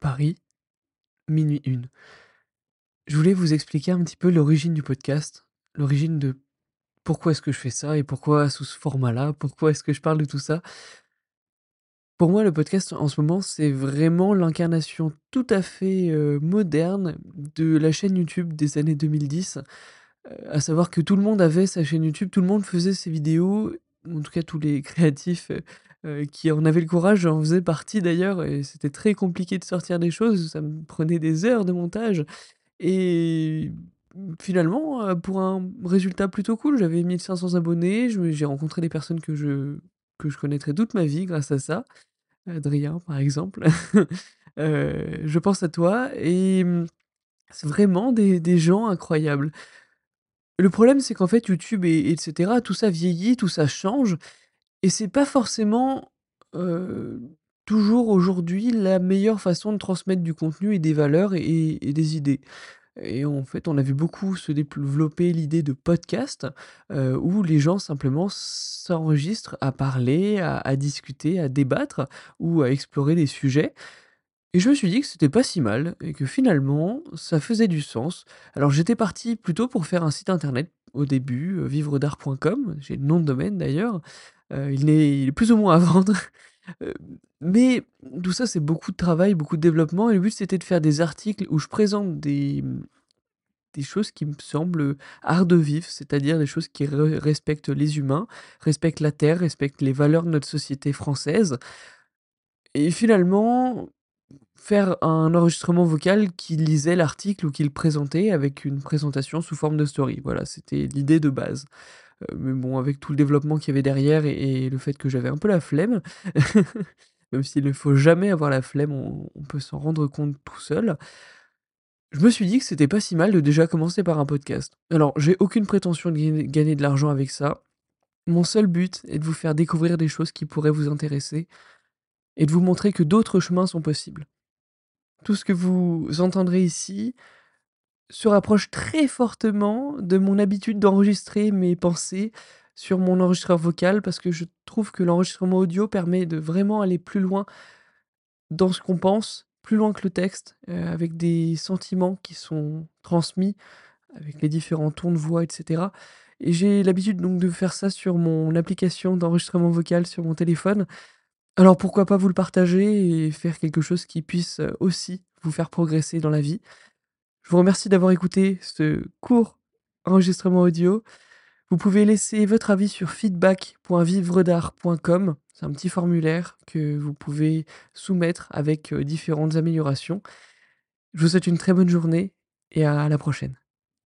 Paris, minuit une. Je voulais vous expliquer un petit peu l'origine du podcast, l'origine de pourquoi est-ce que je fais ça et pourquoi sous ce format-là, pourquoi est-ce que je parle de tout ça. Pour moi, le podcast en ce moment, c'est vraiment l'incarnation tout à fait euh, moderne de la chaîne YouTube des années 2010. Euh, à savoir que tout le monde avait sa chaîne YouTube, tout le monde faisait ses vidéos, en tout cas tous les créatifs euh, euh, qui en avaient le courage, j'en faisais partie d'ailleurs, et c'était très compliqué de sortir des choses, ça me prenait des heures de montage. Et finalement, heu, pour un résultat plutôt cool, j'avais 1 500 abonnés, j'ai rencontré des personnes que je que je connaîtrai toute ma vie grâce à ça. Adrien, par exemple. Je pense à toi et mmh, c'est vraiment des gens incroyables. Le problème, c'est qu'en fait, YouTube et et tout ça vieillit, tout ça change et c'est pas forcément, toujours aujourd'hui la meilleure façon de transmettre du contenu et des valeurs et des idées. Et en fait, on a vu beaucoup se développer l'idée de podcast, où les gens simplement s'enregistrent à parler, à discuter, à débattre ou à explorer des sujets. Et je me suis dit que c'était pas si mal et que finalement, ça faisait du sens. Alors j'étais parti plutôt pour faire un site internet au début, heu, vivredart.com, j'ai le nom de domaine d'ailleurs. Heu, il est plus ou moins à vendre. Heu, mais tout ça, c'est beaucoup de travail, beaucoup de développement et le but, c'était de faire des articles où je présente des, choses qui me semblent, art de vivre, c'est-à-dire des choses qui re respectent les humains, respectent la terre, respectent les valeurs de notre société française et finalement, faire un enregistrement vocal qui lisait l'article ou qui le présentait avec une présentation sous forme de story. Voilà, c'était l'idée de base. Heu, mais bon, avec tout le développement qu'il y avait derrière et le fait que j'avais un peu la flemme, même s'il ne faut jamais avoir la flemme, on on peut s'en rendre compte tout seul. Je me suis dit que c'était pas si mal de déjà commencer par un podcast. Alors, j'ai aucune prétention de gagner de l'argent avec ça. Mon seul but est de vous faire découvrir des choses qui pourraient vous intéresser et de vous montrer que d'autres chemins sont possibles. Tout ce que vous entendrez ici se rapproche très fortement de mon habitude d'enregistrer mes pensées sur mon enregistreur vocal parce que je trouve que l'enregistrement audio permet de vraiment aller plus loin dans ce qu'on pense, plus loin que le texte, heu, avec des sentiments qui sont transmis, avec les différents tons de voix et cetera et j'ai l'habitude donc de faire ça sur mon application d'enregistrement vocal sur mon téléphone. Alors pourquoi pas vous le partager et faire quelque chose qui puisse, heu, aussi vous faire progresser dans la vie? Je vous remercie d'avoir écouté ce court enregistrement audio. Vous pouvez laisser votre avis sur feedback.vivredart.com. C'est un petit formulaire que vous pouvez soumettre avec, heu, différentes améliorations. Je vous souhaite une très bonne journée et à la prochaine.